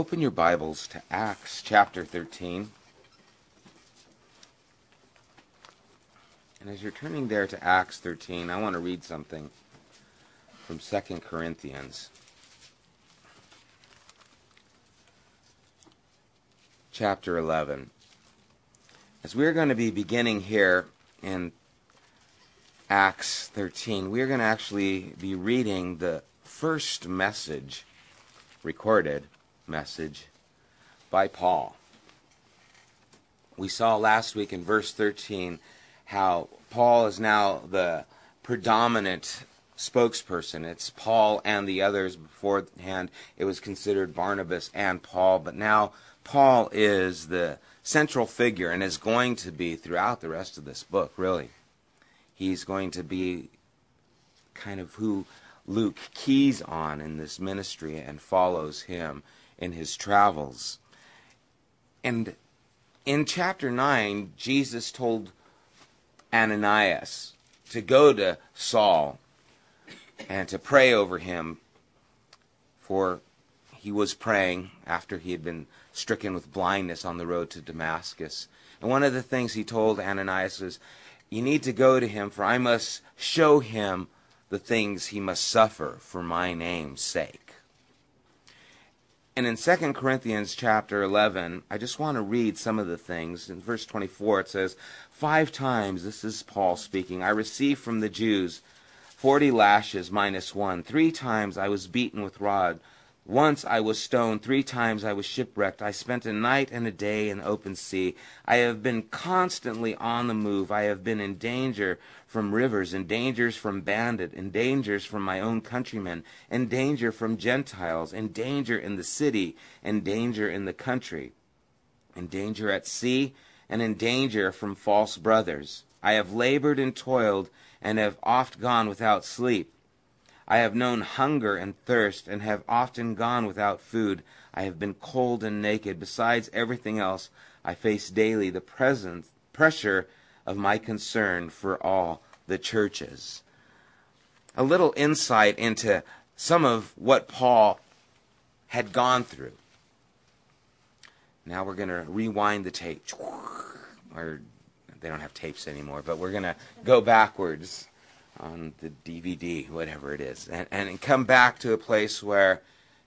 Open your Bibles to Acts chapter 13. And as you're turning there to Acts 13, I want to read something from 2 Corinthians. Chapter 11. As we're going to be beginning here in Acts 13, we're going to actually be reading the first message recorded message by Paul. We saw last week in verse 13 how Paul is now the predominant spokesperson. It's Paul and the others. Beforehand, it was considered Barnabas and Paul, but now Paul is the central figure and is going to be throughout the rest of this book, really. He's going to be kind of who Luke keys on in this ministry and follows him in his travels. And in chapter 9, Jesus told Ananias to go to Saul and to pray over him, for he was praying after he had been stricken with blindness on the road to Damascus. And one of the things he told Ananias was, You need to go to him, for I must show him the things he must suffer for my name's sake. And in 2 Corinthians chapter 11, I just want to read some of the things. In verse 24, it says, Five times, this is Paul speaking, I received from the Jews 40 lashes minus one. Three times I was beaten with rod. Once I was stoned, three times I was shipwrecked. I spent a night and a day in open sea. I have been constantly on the move. I have been in danger from rivers, in dangers from bandit, in dangers from my own countrymen, in danger from Gentiles, in danger in the city, in danger in the country, in danger at sea, and in danger from false brothers. I have labored and toiled, and have oft gone without sleep. I have known hunger and thirst, and have often gone without food. I have been cold and naked. Besides everything else, I face daily the present pressure of my concern for all the churches. A little insight into some of what Paul had gone through. Now we're going to rewind the tape. Or they don't have tapes anymore, but we're going to go backwards on the DVD, whatever it is, and, and come back to a place where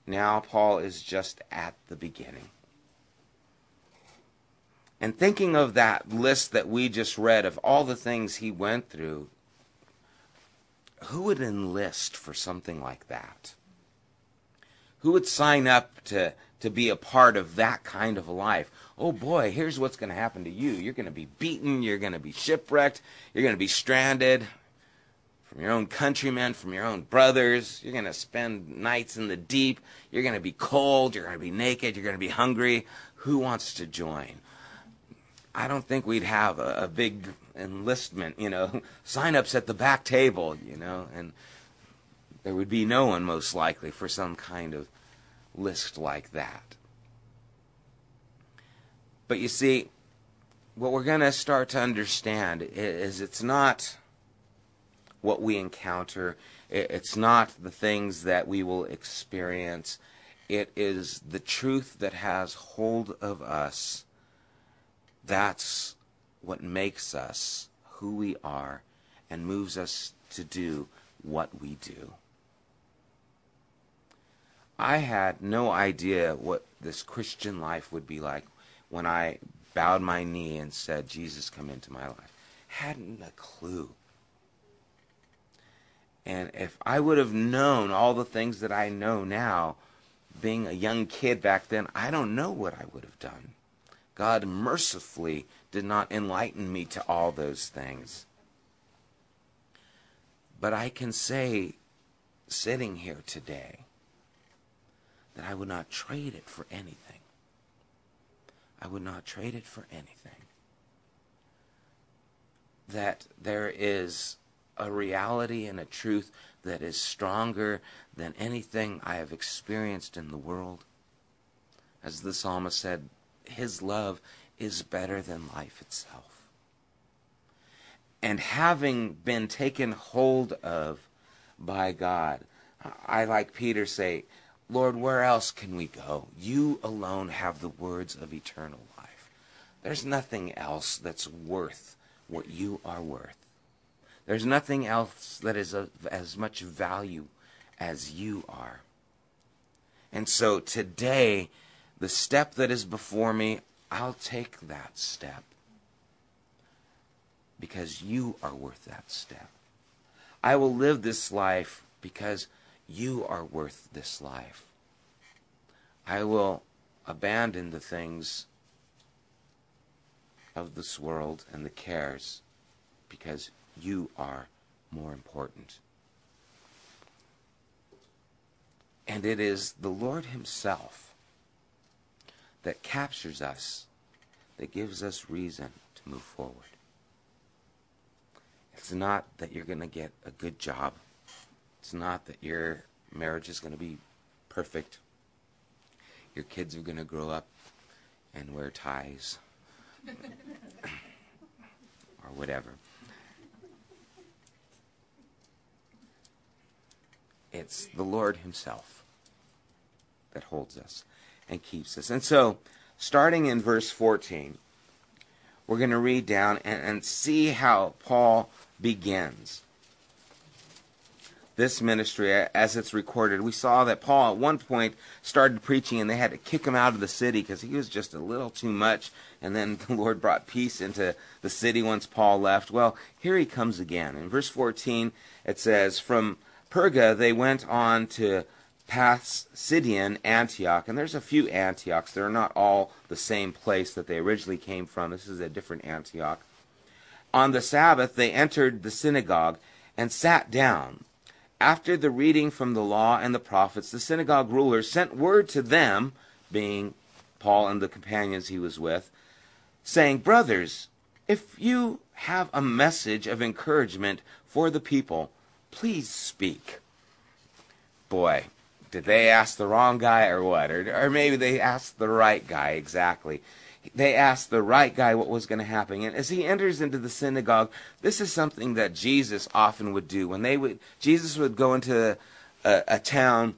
now Paul is just at the beginning. And thinking of that list that we just read of all the things he went through, who would enlist for something like that? Who would sign up to, to be a part of that kind of life? Oh boy, here's what's going to happen to you. You're going to be beaten, you're going to be shipwrecked, you're going to be stranded, from your own countrymen, from your own brothers. You're going to spend nights in the deep. You're going to be cold. You're going to be naked. You're going to be hungry. Who wants to join? I don't think we'd have a, a big enlistment, you know, sign-ups at the back table, you know, and there would be no one most likely for some kind of list like that. But you see, what we're going to start to understand is it's not what we encounter. It's not the things that we will experience. It is the truth that has hold of us. That's what makes us who we are and moves us to do what we do. I had no idea what this Christian life would be like when I bowed my knee and said, Jesus, come into my life. Hadn't a clue. And if I would have known all the things that I know now, being a young kid back then, I don't know what I would have done. God mercifully did not enlighten me to all those things. But I can say, sitting here today, that I would not trade it for anything. I would not trade it for anything. That there is a reality and a truth that is stronger than anything I have experienced in the world. As the psalmist said, his love is better than life itself. And having been taken hold of by God, I like Peter say, Lord, where else can we go? You alone have the words of eternal life. There's nothing else that's worth what you are worth. There's nothing else that is of as much value as you are. And so today, the step that is before me, I'll take that step because you are worth that step. I will live this life because you are worth this life. I will abandon the things of this world and the cares because you are more important. And it is the Lord Himself that captures us, that gives us reason to move forward. It's not that you're going to get a good job. It's not that your marriage is going to be perfect. Your kids are going to grow up and wear ties or whatever. It's the Lord Himself that holds us and keeps us. And so, starting in verse 14, we're going to read down and, and see how Paul begins this ministry as it's recorded. We saw that Paul at one point started preaching and they had to kick him out of the city because he was just a little too much. And then the Lord brought peace into the city once Paul left. Well, here he comes again. In verse 14, it says, From Perga they went on to Pisidian Antioch. And there's a few Antiochs. They're not all the same place that they originally came from. This is a different Antioch. On the Sabbath, they entered the synagogue and sat down. After the reading from the law and the prophets, the synagogue rulers sent word to them, being Paul and the companions he was with, saying, Brothers, if you have a message of encouragement for the people, please speak. Boy, did they ask the wrong guy or what? Or, or maybe they asked the right guy exactly. They asked the right guy what was going to happen. And as he enters into the synagogue, this is something that Jesus often would do. When they would, Jesus would go into a, a town.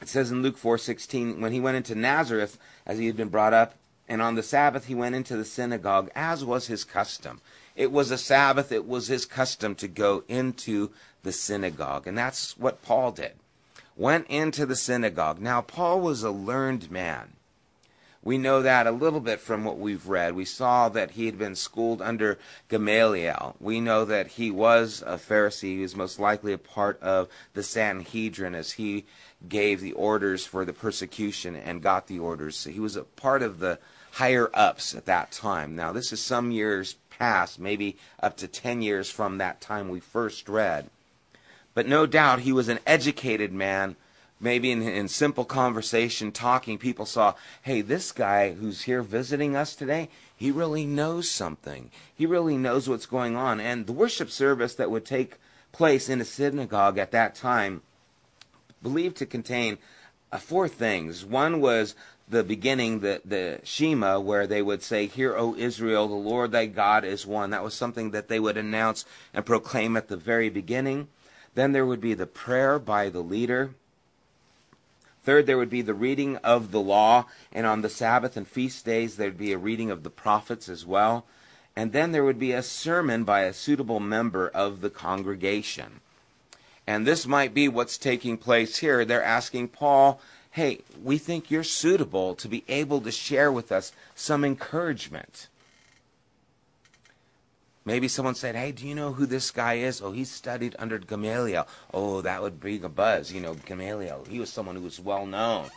It says in Luke 4:16, when he went into Nazareth, as he had been brought up, and on the Sabbath he went into the synagogue, as was his custom. It was a Sabbath. It was his custom to go into the synagogue. And that's what Paul did. Went into the synagogue. Now, Paul was a learned man. We know that a little bit from what we've read. We saw that he had been schooled under Gamaliel. We know that he was a Pharisee. He was most likely a part of the Sanhedrin as he gave the orders for the persecution and got the orders. So he was a part of the higher ups at that time. Now, this is some years past, maybe up to 10 years from that time we first read. But no doubt he was an educated man. Maybe in, in simple conversation, talking, people saw, hey, this guy who's here visiting us today, he really knows something. He really knows what's going on. And the worship service that would take place in a synagogue at that time, believed to contain uh, four things. One was the beginning, the, the Shema, where they would say, Hear, O Israel, the Lord thy God is one. That was something that they would announce and proclaim at the very beginning. Then there would be the prayer by the leader. Third, there would be the reading of the law, and on the Sabbath and feast days, there'd be a reading of the prophets as well. And then there would be a sermon by a suitable member of the congregation. And this might be what's taking place here. They're asking Paul hey, we think you're suitable to be able to share with us some encouragement. Maybe someone said, Hey, do you know who this guy is? Oh, he studied under Gamaliel. Oh, that would bring a buzz. You know, Gamaliel, he was someone who was well known.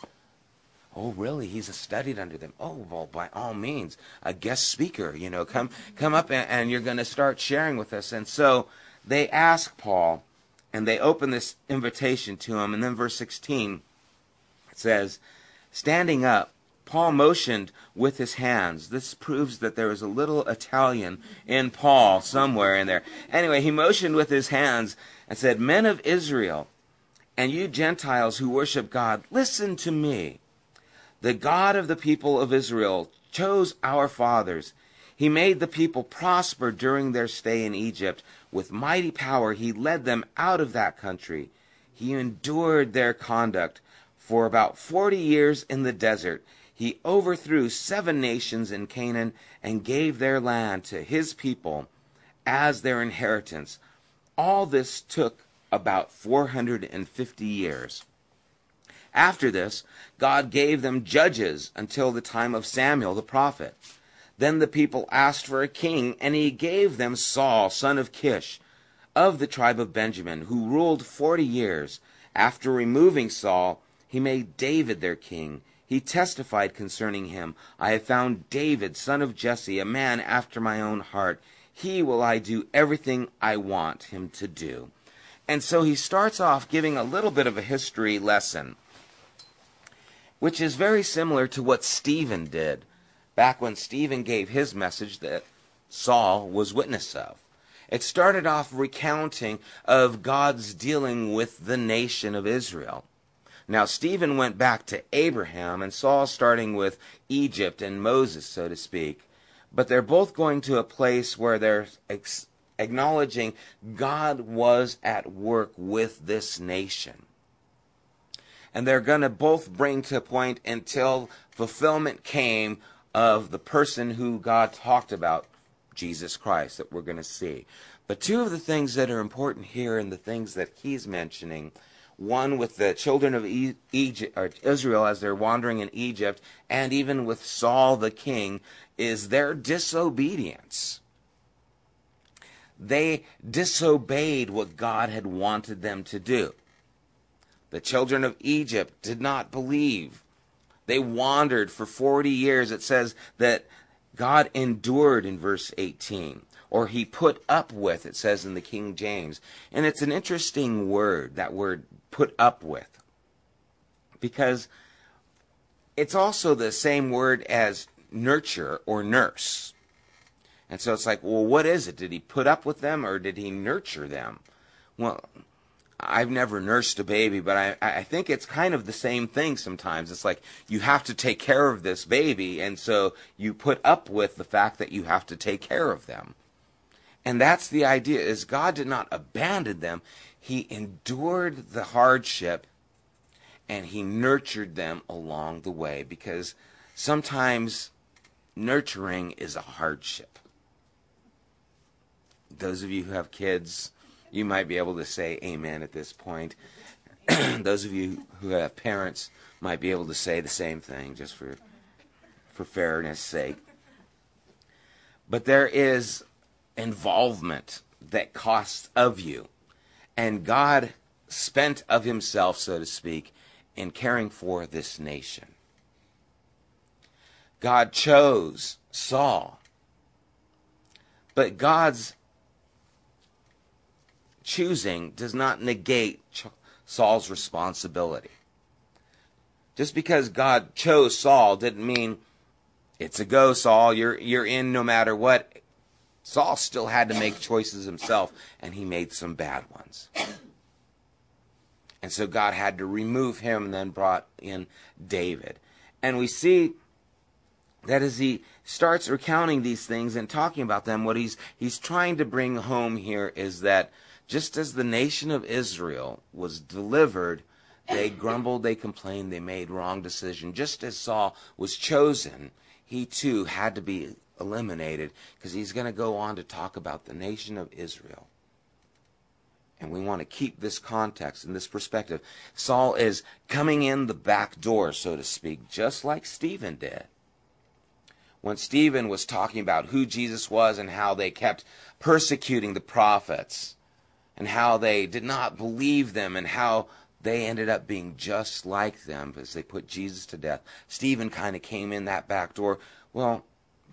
Oh, really? He's studied under them. Oh, well, by all means, a guest speaker, you know, come, come up and, and you're going to start sharing with us. And so they ask Paul, and they open this invitation to him. And then verse 16, says, Standing up, Paul motioned with his hands. This proves that there was a little Italian in Paul somewhere in there. Anyway, he motioned with his hands and said, Men of Israel, and you Gentiles who worship God, listen to me. The God of the people of Israel chose our fathers. He made the people prosper during their stay in Egypt. With mighty power, he led them out of that country. He endured their conduct For about forty years in the desert, he overthrew seven nations in Canaan and gave their land to his people as their inheritance. All this took about 450 years. After this, God gave them judges until the time of Samuel the prophet. Then the people asked for a king, and he gave them Saul, son of Kish, of the tribe of Benjamin, who ruled forty years. After removing Saul, he made David their king. He testified concerning him, I have found David, son of Jesse, a man after my own heart. He will I do everything I want him to do. And so he starts off giving a little bit of a history lesson, which is very similar to what Stephen did back when Stephen gave his message that Saul was witness of. It started off recounting of God's dealing with the nation of Israel. Now, Stephen went back to Abraham and Saul starting with Egypt and Moses, so to speak. But they're both going to a place where they're ex- acknowledging God was at work with this nation. And they're going to both bring to a point until fulfillment came of the person who God talked about, Jesus Christ, that we're going to see. But two of the things that are important here and the things that he's mentioning one with the children of Egypt, or Israel as they're wandering in Egypt, and even with Saul the king, is their disobedience they disobeyed what God had wanted them to do. The children of Egypt did not believe. They wandered for 40 years. It says that God endured in verse 18, or he put up with, it says in the King James. And it's an interesting word, that word put up with, because it's also the same word as nurture or nurse. And so it's like, well, what is it? Did he put up with them or did he nurture them? Well, I've never nursed a baby, but I, I think it's kind of the same thing sometimes. It's like you have to take care of this baby, and so you put up with the fact that you have to take care of them. And that's the idea is God did not abandon them. He endured the hardship and he nurtured them along the way because sometimes nurturing is a hardship those of you who have kids, you might be able to say amen at this point. those of you who have parents might be able to say the same thing just for for fairness sake. But there is involvement that costs of you. And God spent of himself, so to speak, in caring for this nation. God chose Saul. But God's choosing does not negate Saul's responsibility. Just because God chose Saul didn't mean it's a go, Saul. You're you're in no matter what. Saul still had to make choices himself, and he made some bad ones. And so God had to remove him and then brought in David. And we see that as he starts recounting these things and talking about them, what he's he's trying to bring home here is that just as the nation of Israel was delivered, they grumbled, they complained, they made wrong decisions. Just as Saul was chosen, he too had to be eliminated because he's going to go on to talk about the nation of Israel. And we want to keep this context and this perspective. Saul is coming in the back door, so to speak, just like Stephen did. When Stephen was talking about who Jesus was and how they kept persecuting the prophets, and how they did not believe them and how they ended up being just like them as they put Jesus to death. Stephen kind of came in that back door. Well,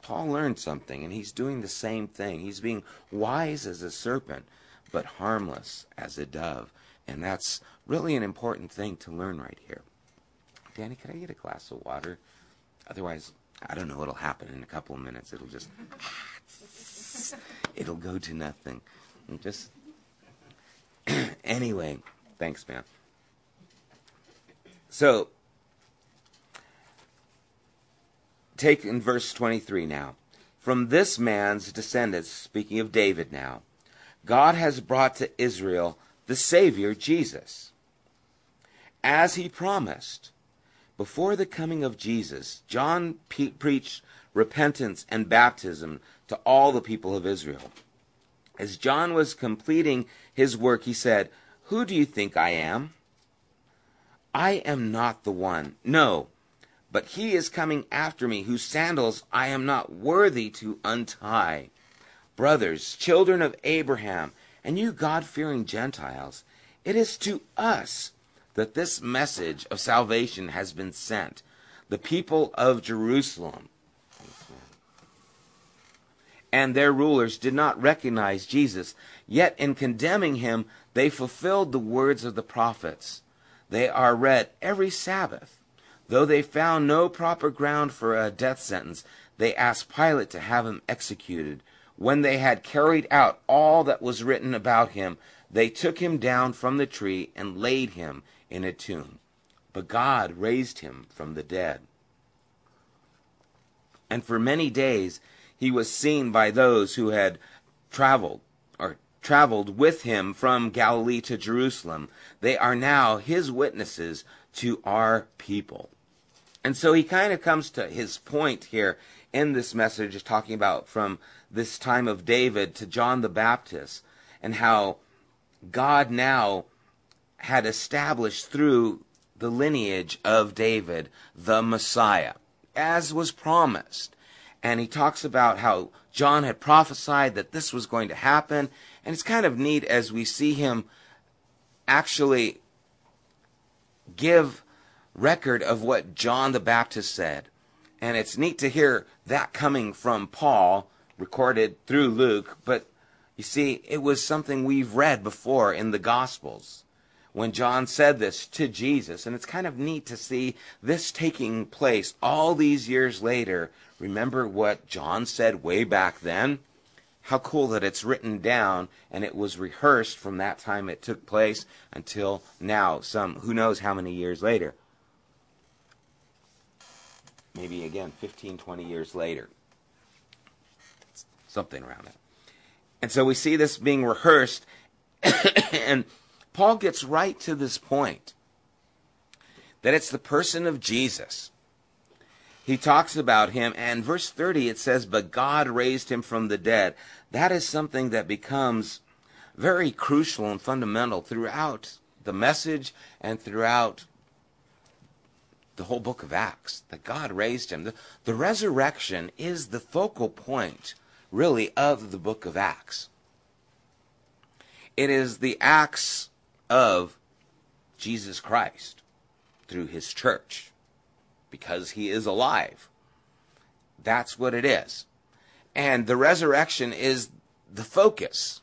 Paul learned something, and he's doing the same thing. He's being wise as a serpent, but harmless as a dove. And that's really an important thing to learn right here. Danny, can I get a glass of water? Otherwise, I don't know what'll happen in a couple of minutes. It'll just, it'll go to nothing. Just anyway, thanks, man. So, take in verse 23 now. From this man's descendants, speaking of David now, God has brought to Israel the Savior, Jesus. as he promised, before the coming of Jesus, John pe- preached repentance and baptism to all the people of Israel. As John was completing his work, he said, Who do you think I am? I am not the one. No, but he is coming after me, whose sandals I am not worthy to untie. Brothers, children of Abraham, and you God fearing Gentiles, it is to us that this message of salvation has been sent, the people of Jerusalem. And their rulers did not recognize Jesus, yet in condemning him, they fulfilled the words of the prophets. They are read every Sabbath. Though they found no proper ground for a death sentence, they asked Pilate to have him executed. When they had carried out all that was written about him, they took him down from the tree and laid him in a tomb. But God raised him from the dead. And for many days he was seen by those who had traveled or traveled with him from Galilee to Jerusalem. They are now his witnesses to our people. And so he kind of comes to his point here in this message, talking about from this time of David to John the Baptist, and how God now had established through the lineage of David the Messiah, as was promised. And he talks about how John had prophesied that this was going to happen. And it's kind of neat as we see him actually give record of what John the Baptist said. And it's neat to hear that coming from Paul, recorded through Luke. But you see, it was something we've read before in the Gospels when John said this to Jesus. And it's kind of neat to see this taking place all these years later. Remember what John said way back then? How cool that it's written down and it was rehearsed from that time it took place until now, some who knows how many years later. Maybe again 15, 20 years later. Something around that. And so we see this being rehearsed and Paul gets right to this point that it's the person of Jesus. He talks about him, and verse 30 it says, But God raised him from the dead. That is something that becomes very crucial and fundamental throughout the message and throughout the whole book of Acts, that God raised him. The, the resurrection is the focal point, really, of the book of Acts. It is the acts of Jesus Christ through his church because he is alive. That's what it is. And the resurrection is the focus.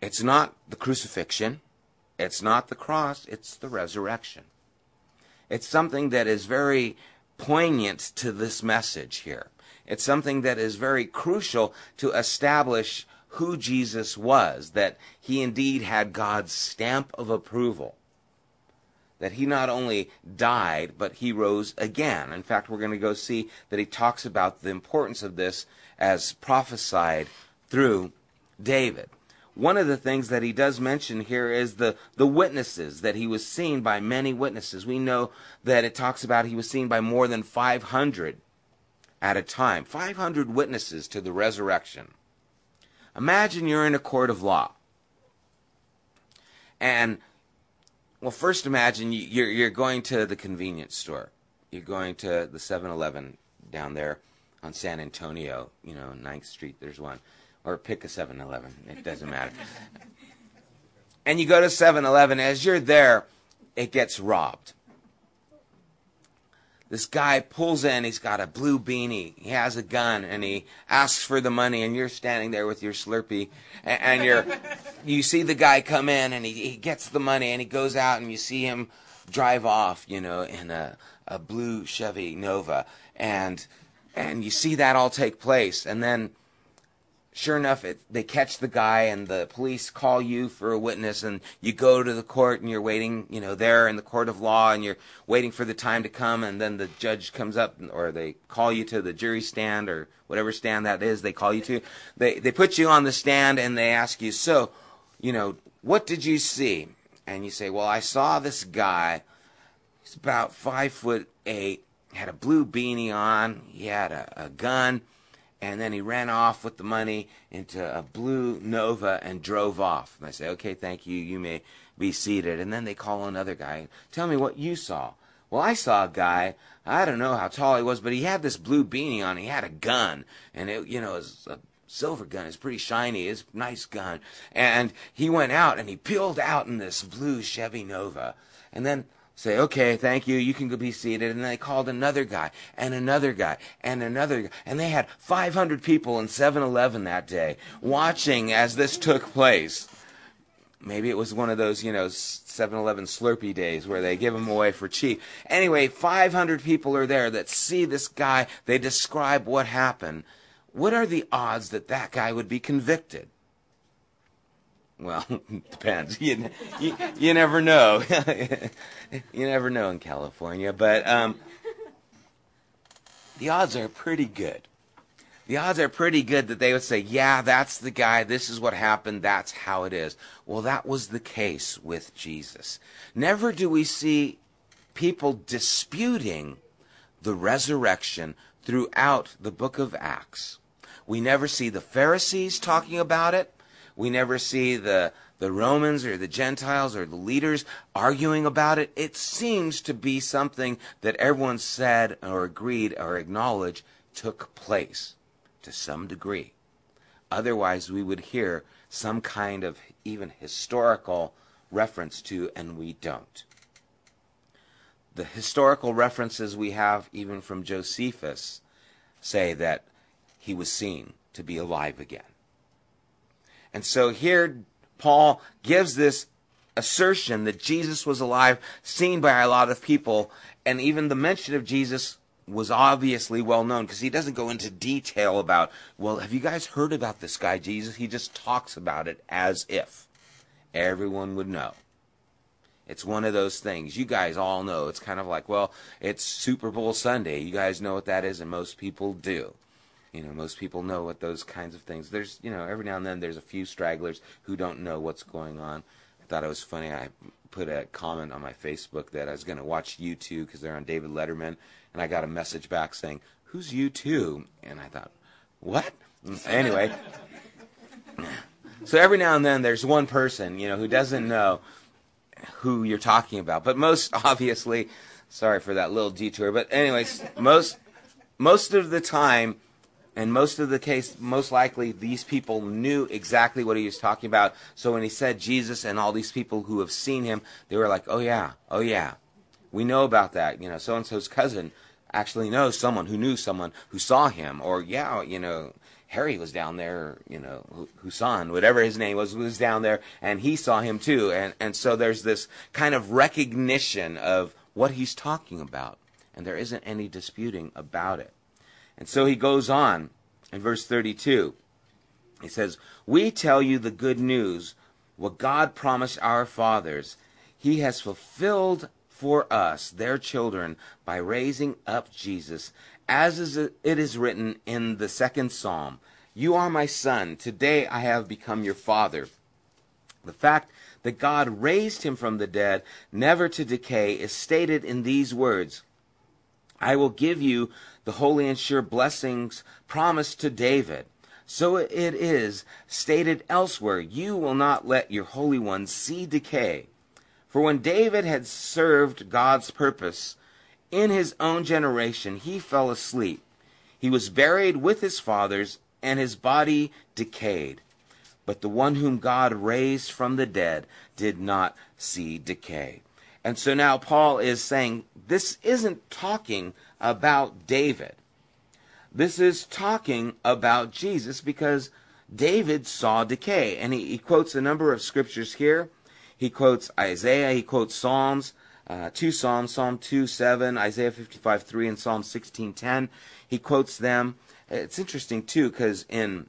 It's not the crucifixion, it's not the cross, it's the resurrection. It's something that is very poignant to this message here. It's something that is very crucial to establish who Jesus was, that he indeed had God's stamp of approval. That he not only died, but he rose again. In fact, we're going to go see that he talks about the importance of this as prophesied through David. One of the things that he does mention here is the, the witnesses, that he was seen by many witnesses. We know that it talks about he was seen by more than 500 at a time. 500 witnesses to the resurrection. Imagine you're in a court of law. And, well, first imagine you're, you're going to the convenience store. You're going to the 7 Eleven down there on San Antonio, you know, 9th Street, there's one. Or pick a 7 Eleven, it doesn't matter. and you go to 7 Eleven, as you're there, it gets robbed. This guy pulls in, he's got a blue beanie, he has a gun, and he asks for the money, and you're standing there with your Slurpee, and, and you're, you see the guy come in, and he, he gets the money, and he goes out, and you see him drive off, you know, in a, a blue Chevy Nova, and, and you see that all take place, and then sure enough, it, they catch the guy and the police call you for a witness and you go to the court and you're waiting, you know, there in the court of law and you're waiting for the time to come and then the judge comes up or they call you to the jury stand or whatever stand that is they call you to. They, they put you on the stand and they ask you, so, you know, what did you see? and you say, well, I saw this guy. He's about five foot eight, had a blue beanie on, he had a, a gun, and then he ran off with the money into a blue Nova and drove off. And I say, okay, thank you. You may be seated. And then they call another guy. Tell me what you saw. Well, I saw a guy. I don't know how tall he was, but he had this blue beanie on. He had a gun, and it, you know, was a silver gun. It's pretty shiny. It's a nice gun. And he went out and he peeled out in this blue Chevy Nova. And then say, okay, thank you, you can go be seated. And they called another guy and another guy and another guy. And they had 500 people in 7 Eleven that day watching as this took place. Maybe it was one of those, you know, 7 Eleven Slurpee days where they give them away for cheap. Anyway, 500 people are there that see this guy. They describe what happened. What are the odds that that guy would be convicted? Well, depends. You, you, you never know. you never know in California, but um, the odds are pretty good. The odds are pretty good that they would say, yeah, that's the guy. This is what happened. That's how it is. Well, that was the case with Jesus. Never do we see people disputing the resurrection throughout the book of Acts. We never see the Pharisees talking about it. We never see the, the Romans or the Gentiles or the leaders arguing about it. It seems to be something that everyone said or agreed or acknowledged took place to some degree. Otherwise, we would hear some kind of even historical reference to, and we don't. The historical references we have, even from Josephus, say that he was seen to be alive again. And so here Paul gives this assertion that Jesus was alive, seen by a lot of people, and even the mention of Jesus was obviously well known because he doesn't go into detail about, well, have you guys heard about this guy, Jesus? He just talks about it as if everyone would know. It's one of those things. You guys all know. It's kind of like, well, it's Super Bowl Sunday. You guys know what that is, and most people do. You know, most people know what those kinds of things. There's, you know, every now and then there's a few stragglers who don't know what's going on. I thought it was funny. I put a comment on my Facebook that I was going to watch U2 because they're on David Letterman, and I got a message back saying, "Who's U2?" And I thought, "What?" anyway, so every now and then there's one person, you know, who doesn't know who you're talking about. But most obviously, sorry for that little detour. But anyways, most most of the time and most of the case, most likely, these people knew exactly what he was talking about. So when he said Jesus and all these people who have seen him, they were like, oh yeah, oh yeah. We know about that. You know, so and so's cousin actually knows someone who knew someone who saw him. Or, yeah, you know, Harry was down there, you know, Husan, whatever his name was, was down there, and he saw him too. And, and so there's this kind of recognition of what he's talking about. And there isn't any disputing about it. And so he goes on in verse 32. He says, We tell you the good news, what God promised our fathers. He has fulfilled for us, their children, by raising up Jesus, as is it is written in the second psalm You are my son, today I have become your father. The fact that God raised him from the dead, never to decay, is stated in these words I will give you the holy and sure blessings promised to David. So it is stated elsewhere, You will not let your Holy One see decay. For when David had served God's purpose in his own generation, he fell asleep. He was buried with his fathers, and his body decayed. But the one whom God raised from the dead did not see decay. And so now Paul is saying this isn't talking about David. This is talking about Jesus because David saw decay. And he, he quotes a number of scriptures here. He quotes Isaiah, he quotes Psalms, uh, two Psalms, Psalm 2 7, Isaiah 55 3, and Psalm 16 10. He quotes them. It's interesting too because in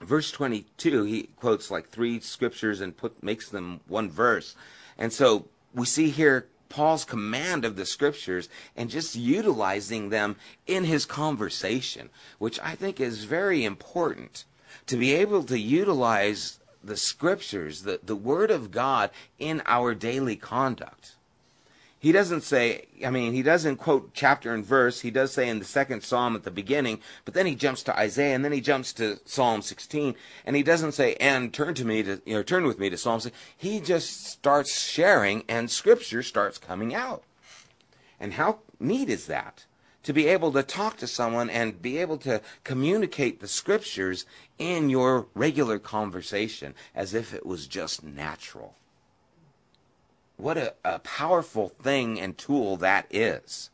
verse 22 he quotes like three scriptures and put makes them one verse. And so we see here Paul's command of the scriptures and just utilizing them in his conversation, which I think is very important to be able to utilize the scriptures, the, the word of God in our daily conduct. He doesn't say, I mean, he doesn't quote chapter and verse. He does say in the second psalm at the beginning, but then he jumps to Isaiah and then he jumps to Psalm 16 and he doesn't say, and turn to me to, you know, turn with me to Psalm 16. He just starts sharing and scripture starts coming out. And how neat is that? To be able to talk to someone and be able to communicate the scriptures in your regular conversation as if it was just natural. What a, a powerful thing and tool that is.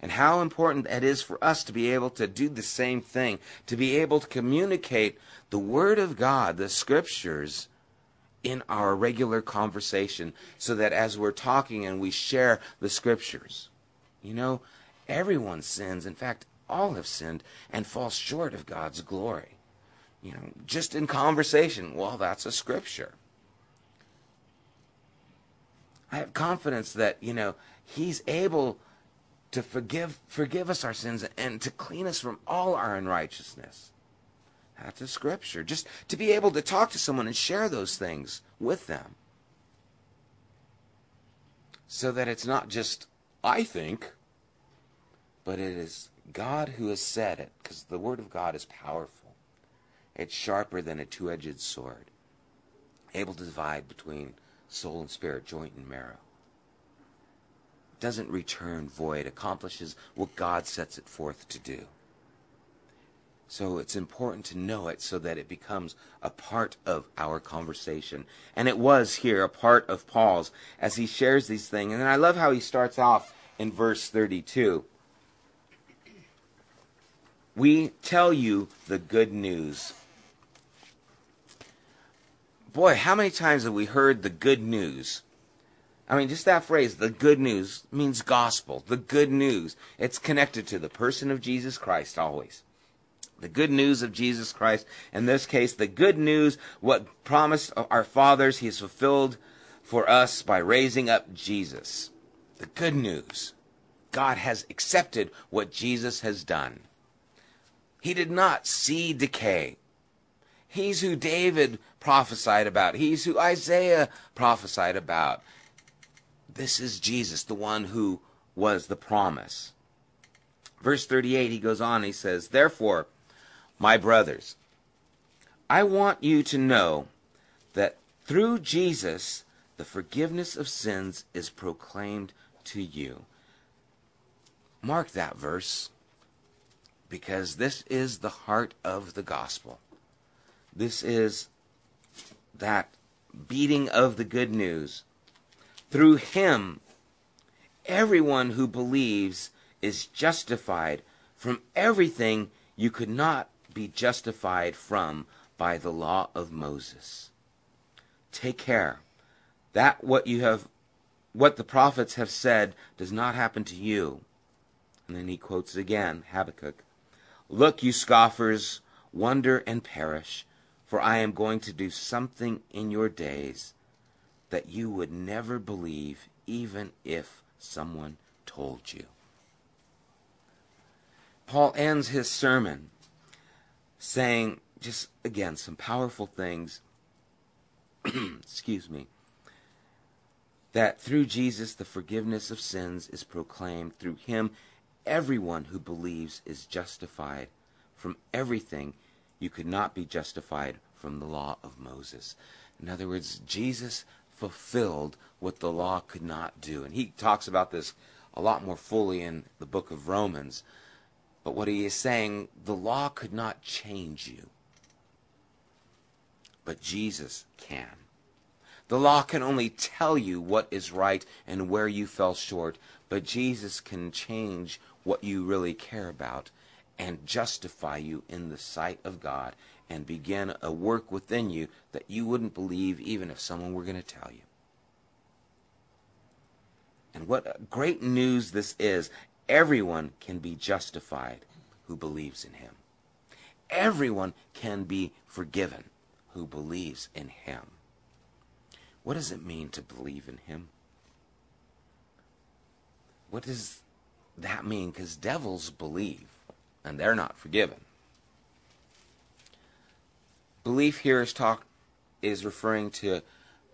And how important that is for us to be able to do the same thing, to be able to communicate the Word of God, the Scriptures, in our regular conversation, so that as we're talking and we share the Scriptures, you know, everyone sins. In fact, all have sinned and fall short of God's glory. You know, just in conversation, well, that's a Scripture. I have confidence that, you know, He's able to forgive forgive us our sins and to clean us from all our unrighteousness. That's a scripture. Just to be able to talk to someone and share those things with them. So that it's not just I think, but it is God who has said it, because the Word of God is powerful. It's sharper than a two edged sword, able to divide between soul and spirit, joint and marrow. Doesn't return void, accomplishes what God sets it forth to do. So it's important to know it so that it becomes a part of our conversation. And it was here a part of Paul's as he shares these things. And I love how he starts off in verse 32. We tell you the good news boy, how many times have we heard the good news? I mean, just that phrase, the good news, means gospel, the good news. It's connected to the person of Jesus Christ always. The good news of Jesus Christ. In this case, the good news, what promised our fathers, he has fulfilled for us by raising up Jesus. The good news. God has accepted what Jesus has done. He did not see decay. He's who David prophesied about. He's who Isaiah prophesied about. This is Jesus, the one who was the promise. Verse 38, he goes on, he says, Therefore, my brothers, I want you to know that through Jesus, the forgiveness of sins is proclaimed to you. Mark that verse, because this is the heart of the gospel. This is that beating of the good news. Through him, everyone who believes is justified from everything you could not be justified from by the law of Moses. Take care that what you have what the prophets have said does not happen to you. And then he quotes again Habakkuk Look, you scoffers, wonder and perish, for I am going to do something in your days that you would never believe, even if someone told you. Paul ends his sermon saying, just again, some powerful things. Excuse me. That through Jesus, the forgiveness of sins is proclaimed. Through him, everyone who believes is justified from everything you could not be justified from the law of Moses. In other words, Jesus fulfilled what the law could not do. And he talks about this a lot more fully in the book of Romans. But what he is saying, the law could not change you. But Jesus can. The law can only tell you what is right and where you fell short, but Jesus can change what you really care about and justify you in the sight of God and begin a work within you that you wouldn't believe even if someone were going to tell you. And what great news this is. Everyone can be justified who believes in him. Everyone can be forgiven who believes in him. What does it mean to believe in him? What does that mean? Because devils believe and they're not forgiven. Belief here is talk is referring to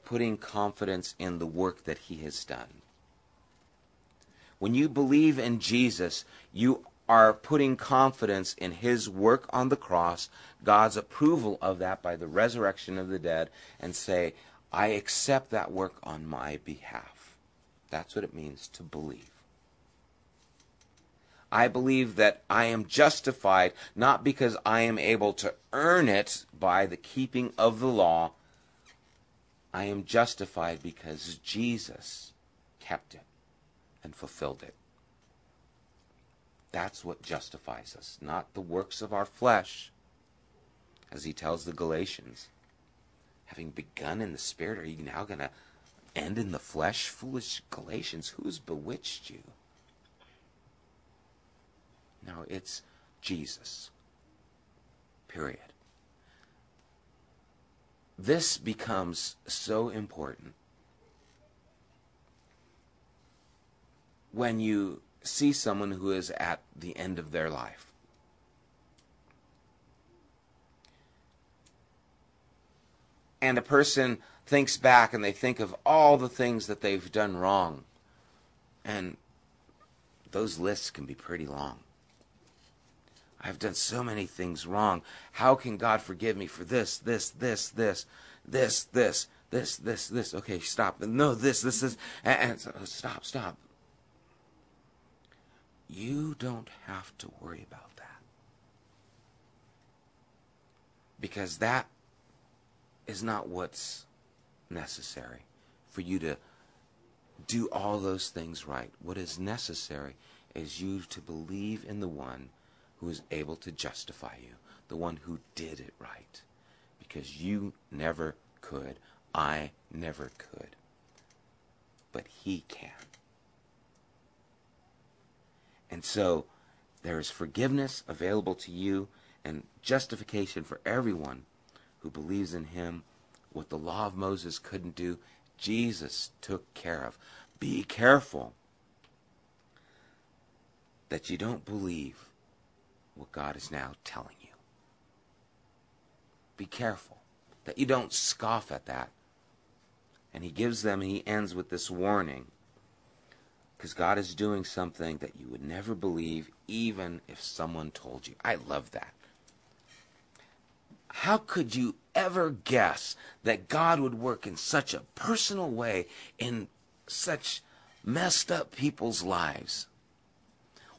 putting confidence in the work that he has done. When you believe in Jesus, you are putting confidence in his work on the cross, God's approval of that by the resurrection of the dead, and say, I accept that work on my behalf. That's what it means to believe. I believe that I am justified not because I am able to earn it by the keeping of the law. I am justified because Jesus kept it and fulfilled it. That's what justifies us, not the works of our flesh, as he tells the Galatians. Having begun in the Spirit, are you now going to end in the flesh? Foolish Galatians, who's bewitched you? No, it's Jesus. Period. This becomes so important when you see someone who is at the end of their life. And a person thinks back and they think of all the things that they've done wrong. And those lists can be pretty long. I've done so many things wrong. How can God forgive me for this, this, this, this, this, this, this, this, this? Okay, stop. No, this, this, this. And, and so, stop, stop. You don't have to worry about that. Because that is not what's necessary for you to do all those things right. What is necessary is you to believe in the one who is able to justify you, the one who did it right. Because you never could. I never could. But he can. And so there is forgiveness available to you and justification for everyone who believes in him. What the law of Moses couldn't do, Jesus took care of. Be careful that you don't believe what God is now telling you. Be careful that you don't scoff at that. And he gives them, he ends with this warning. Because God is doing something that you would never believe, even if someone told you. I love that. How could you ever guess that God would work in such a personal way in such messed up people's lives?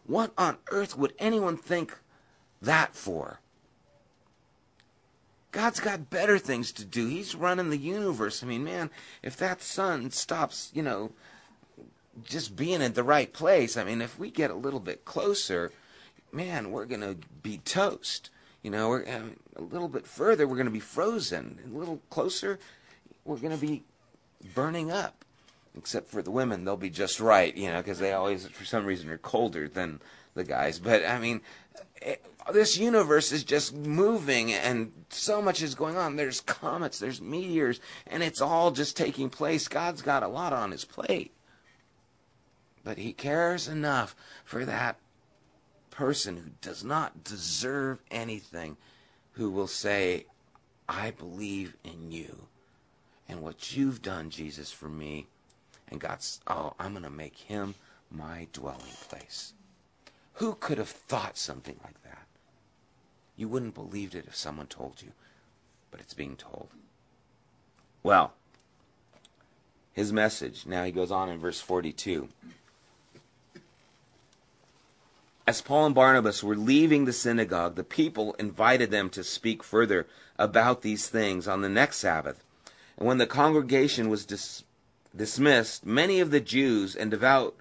What on earth would anyone think that for? God's got better things to do. He's running the universe. I mean, man, if that sun stops, you know, just being at the right place, I mean, if we get a little bit closer, man, we're going to be toast. You know, we're uh, a little bit further, we're going to be frozen. A little closer, we're going to be burning up. Except for the women, they'll be just right, you know, because they always, for some reason, are colder than the guys. But I mean, it, this universe is just moving and so much is going on. There's comets, there's meteors, and it's all just taking place. God's got a lot on his plate. But he cares enough for that person who does not deserve anything, who will say, I believe in you and what you've done, Jesus, for me. And God's, oh, I'm going to make him my dwelling place. Who could have thought something like that? You wouldn't believed it if someone told you, but it's being told. Well, his message. Now he goes on in verse 42. As Paul and Barnabas were leaving the synagogue, the people invited them to speak further about these things on the next Sabbath. And when the congregation was dis- dismissed, many of the Jews and devout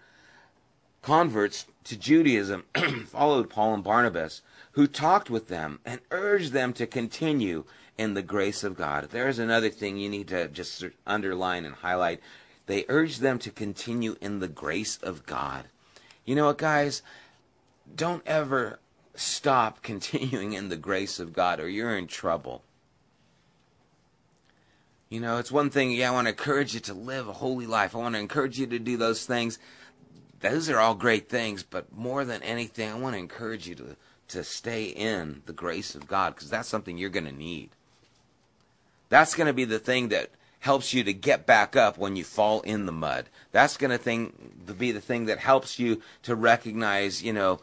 converts to Judaism followed Paul and Barnabas, who talked with them and urged them to continue in the grace of God. There's another thing you need to just underline and highlight. They urged them to continue in the grace of God. You know what, guys? Don't ever stop continuing in the grace of God or you're in trouble. You know, it's one thing, yeah, I want to encourage you to live a holy life. I want to encourage you to do those things those are all great things, but more than anything, I want to encourage you to, to stay in the grace of God because that's something you're going to need. That's going to be the thing that helps you to get back up when you fall in the mud. That's going to thing be the thing that helps you to recognize, you know,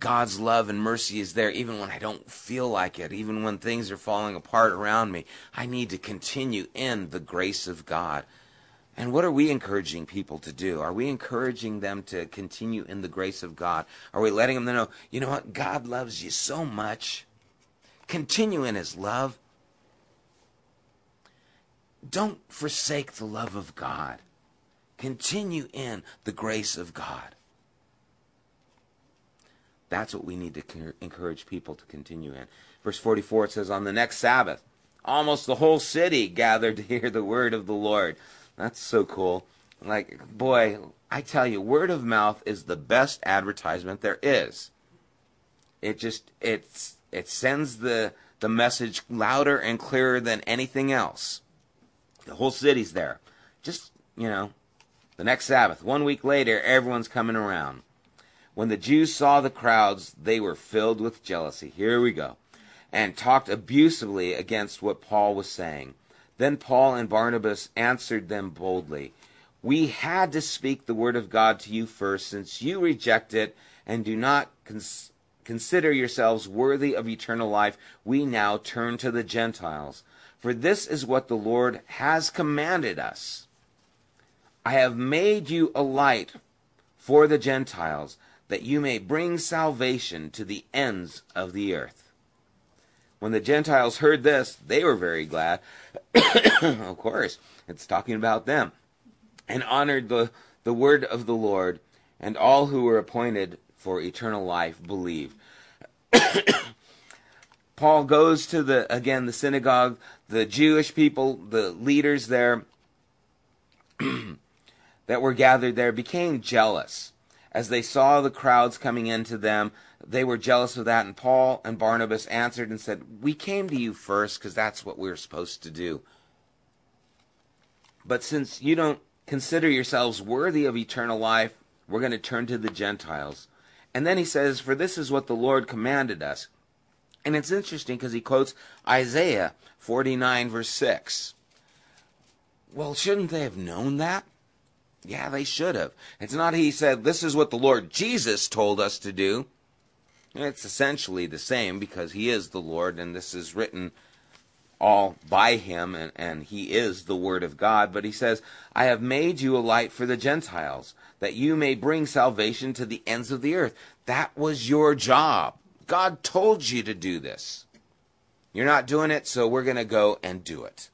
God's love and mercy is there even when I don't feel like it, even when things are falling apart around me. I need to continue in the grace of God. And what are we encouraging people to do? Are we encouraging them to continue in the grace of God? Are we letting them know, you know what? God loves you so much. Continue in his love. Don't forsake the love of God. Continue in the grace of God. That's what we need to encourage people to continue in. Verse 44 it says, On the next Sabbath, almost the whole city gathered to hear the word of the Lord. That's so cool. Like, boy, I tell you, word of mouth is the best advertisement there is. It just it's it sends the the message louder and clearer than anything else. The whole city's there. Just, you know, the next Sabbath, one week later, everyone's coming around. When the Jews saw the crowds, they were filled with jealousy. Here we go. And talked abusively against what Paul was saying. Then Paul and Barnabas answered them boldly. We had to speak the word of God to you first, since you reject it and do not cons- consider yourselves worthy of eternal life. We now turn to the Gentiles. For this is what the Lord has commanded us. I have made you a light for the Gentiles that you may bring salvation to the ends of the earth. When the Gentiles heard this, they were very glad. of course, it's talking about them. And honored the, the word of the Lord, and all who were appointed for eternal life believed. Paul goes to the again the synagogue, the Jewish people, the leaders there that were gathered there became jealous as they saw the crowds coming into them, they were jealous of that. And Paul and Barnabas answered and said, We came to you first because that's what we we're supposed to do. But since you don't consider yourselves worthy of eternal life, we're going to turn to the Gentiles. And then he says, For this is what the Lord commanded us. And it's interesting because he quotes Isaiah 49, verse 6. Well, shouldn't they have known that? Yeah, they should have. It's not he said, this is what the Lord Jesus told us to do. It's essentially the same because he is the Lord and this is written all by him and, and he is the Word of God. But he says, I have made you a light for the Gentiles, that you may bring salvation to the ends of the earth. That was your job. God told you to do this. You're not doing it, so we're going to go and do it.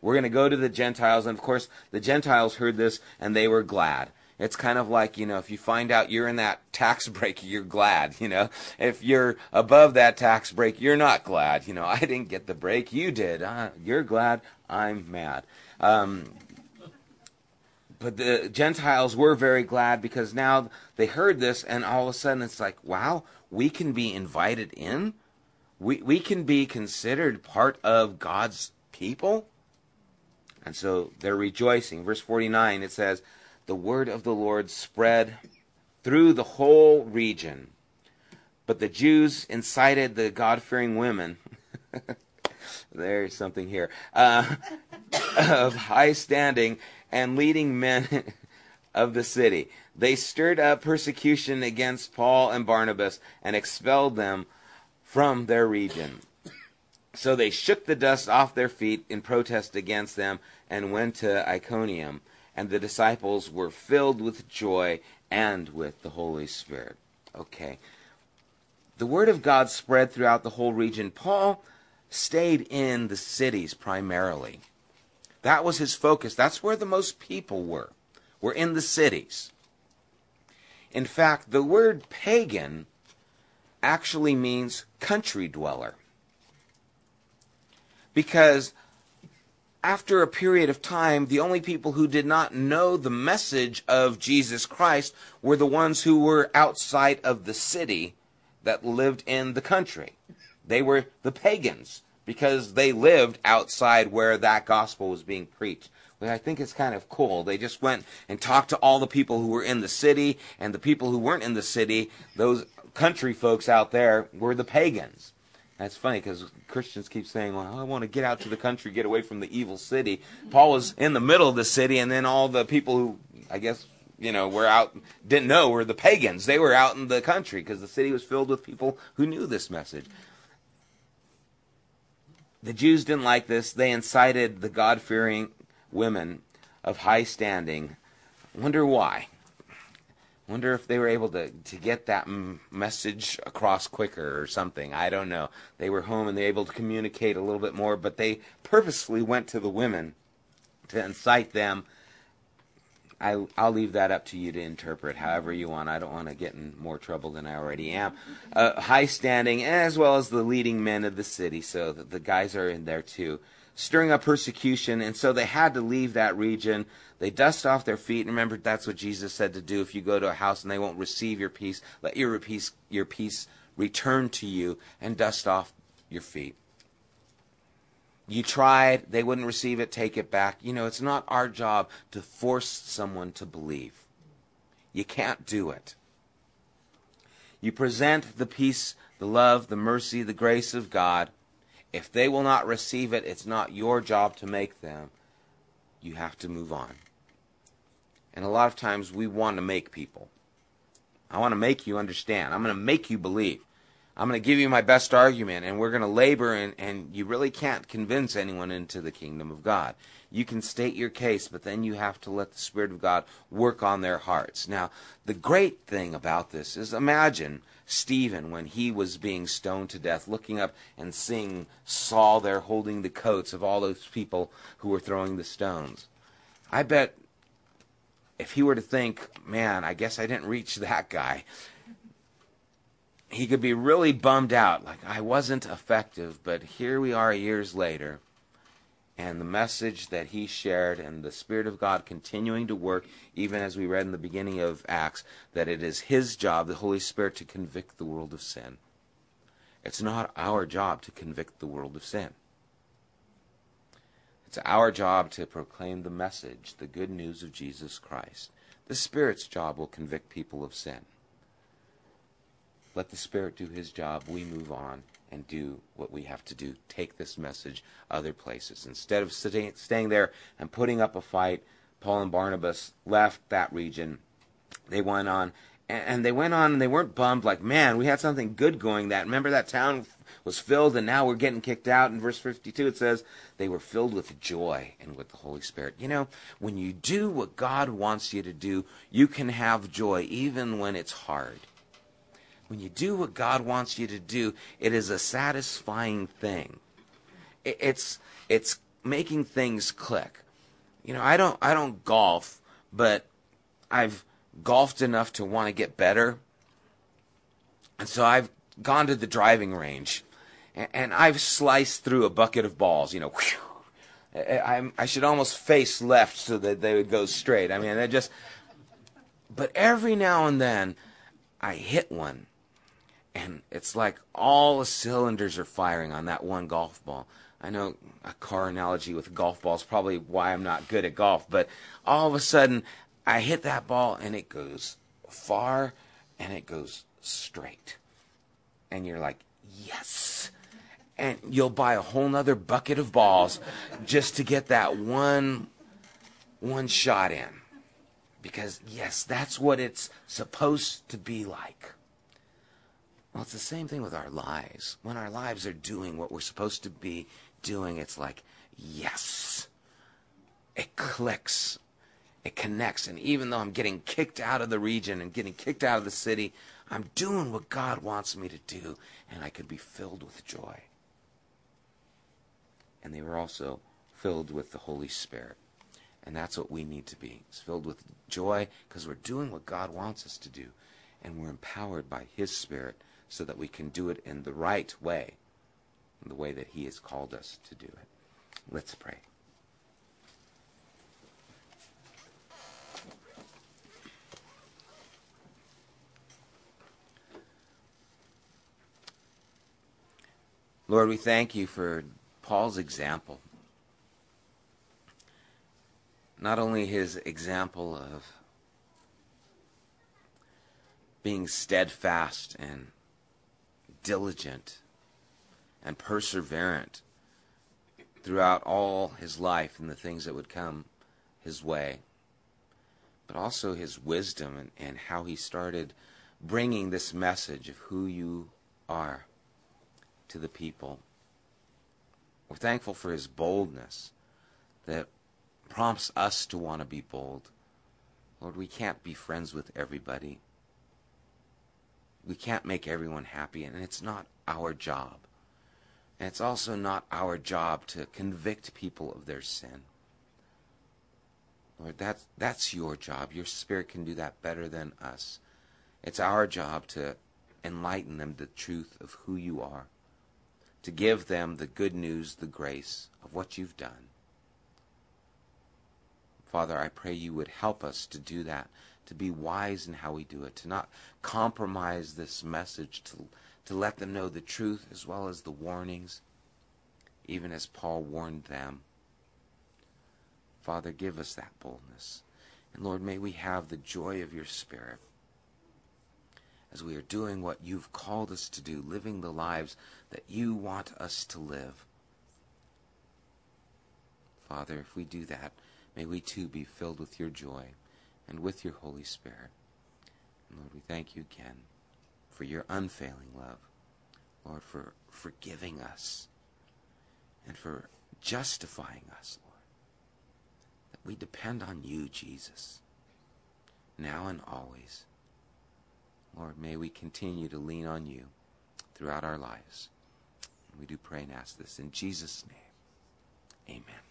We're going to go to the Gentiles. And of course, the Gentiles heard this and they were glad. It's kind of like, you know, if you find out you're in that tax break, you're glad, you know. If you're above that tax break, you're not glad. You know, I didn't get the break, you did. Uh, you're glad, I'm mad. Um, but the Gentiles were very glad because now they heard this, and all of a sudden it's like, wow, we can be invited in? We, we can be considered part of God's people? And so they're rejoicing. Verse 49, it says, The word of the Lord spread through the whole region. But the Jews incited the God fearing women. There's something here. Uh, of high standing and leading men of the city. They stirred up persecution against Paul and Barnabas and expelled them from their region. So they shook the dust off their feet in protest against them and went to Iconium. And the disciples were filled with joy and with the Holy Spirit. Okay. The word of God spread throughout the whole region. Paul stayed in the cities primarily. That was his focus. That's where the most people were. Were in the cities. In fact, the word pagan actually means country dweller because after a period of time, the only people who did not know the message of Jesus Christ were the ones who were outside of the city that lived in the country. They were the pagans because they lived outside where that gospel was being preached. I think it's kind of cool. They just went and talked to all the people who were in the city, and the people who weren't in the city, those country folks out there, were the pagans. That's funny because Christians keep saying, well, I want to get out to the country, get away from the evil city. Paul was in the middle of the city, and then all the people who, I guess, you know, were out, didn't know were the pagans. They were out in the country because the city was filled with people who knew this message. The Jews didn't like this. They incited the God fearing women of high standing. Wonder why? Wonder if they were able to, to get that message across quicker or something. I don't know. They were home and they were able to communicate a little bit more, but they purposefully went to the women to incite them. I, I'll leave that up to you to interpret however you want. I don't want to get in more trouble than I already am. Uh, high standing, as well as the leading men of the city, so the guys are in there too stirring up persecution, and so they had to leave that region. They dust off their feet. Remember, that's what Jesus said to do. If you go to a house and they won't receive your peace, let your peace, your peace return to you and dust off your feet. You tried, they wouldn't receive it, take it back. You know, it's not our job to force someone to believe. You can't do it. You present the peace, the love, the mercy, the grace of God if they will not receive it, it's not your job to make them. You have to move on. And a lot of times we want to make people. I want to make you understand. I'm going to make you believe. I'm going to give you my best argument, and we're going to labor, and, and you really can't convince anyone into the kingdom of God. You can state your case, but then you have to let the Spirit of God work on their hearts. Now, the great thing about this is imagine Stephen when he was being stoned to death, looking up and seeing Saul there holding the coats of all those people who were throwing the stones. I bet if he were to think, man, I guess I didn't reach that guy, he could be really bummed out, like I wasn't effective, but here we are years later and the message that he shared and the Spirit of God continuing to work, even as we read in the beginning of Acts, that it is his job, the Holy Spirit, to convict the world of sin. It's not our job to convict the world of sin. It's our job to proclaim the message, the good news of Jesus Christ. The Spirit's job will convict people of sin. Let the Spirit do his job. We move on and do what we have to do. Take this message other places. Instead of sitting, staying there and putting up a fight, Paul and Barnabas left that region. They went on, and they went on, and they weren't bummed like, man, we had something good going. That remember that town was filled, and now we're getting kicked out. In verse 52, it says they were filled with joy and with the Holy Spirit. You know, when you do what God wants you to do, you can have joy even when it's hard when you do what God wants you to do, it is a satisfying thing. It's it's making things click. You know, I don't I don't golf, but I've golfed enough to want to get better. And so I've gone to the driving range and, and I've sliced through a bucket of balls, you know. I, I should almost face left so that they would go straight. I mean, I just, but every now and then I hit one and it's like all the cylinders are firing on that one golf ball. I know a car analogy with golf balls probably why I'm not good at golf, but all of a sudden I hit that ball and it goes far and it goes straight. And you're like, yes. And you'll buy a whole nother bucket of balls just to get that one one shot in. Because yes, that's what it's supposed to be like. Well, it's the same thing with our lives. When our lives are doing what we're supposed to be doing, it's like, yes. It clicks. It connects. And even though I'm getting kicked out of the region and getting kicked out of the city, I'm doing what God wants me to do, and I could be filled with joy. And they were also filled with the Holy Spirit. And that's what we need to be. It's filled with joy because we're doing what God wants us to do. And we're empowered by His Spirit so that we can do it in the right way, in the way that He has called us to do it. Let's pray. Lord, we thank you for Paul's example. Not only his example of being steadfast and diligent and perseverant throughout all his life and the things that would come his way, but also his wisdom and, and how he started bringing this message of who you are to the people. We're thankful for his boldness that prompts us to want to be bold. Lord, we can't be friends with everybody. We can't make everyone happy, and it's not our job. And it's also not our job to convict people of their sin. Lord, that's, that's your job. Your Spirit can do that better than us. It's our job to enlighten them the truth of who you are, to give them the good news, the grace of what you've done. Father, I pray you would help us to do that, to be wise in how we do it, to not compromise this message, to, to let them know the truth as well as the warnings, even as Paul warned them. Father, give us that boldness. And Lord, may we have the joy of your Spirit as we are doing what you've called us to do, living the lives that you want us to live. Father, if we do that, may we too be filled with your joy and with your Holy Spirit. And Lord, we thank you again for your unfailing love. Lord, for forgiving us and for justifying us, Lord. That we depend on you, Jesus, now and always. Lord, may we continue to lean on you throughout our lives. We do pray and ask this in Jesus' name. Amen.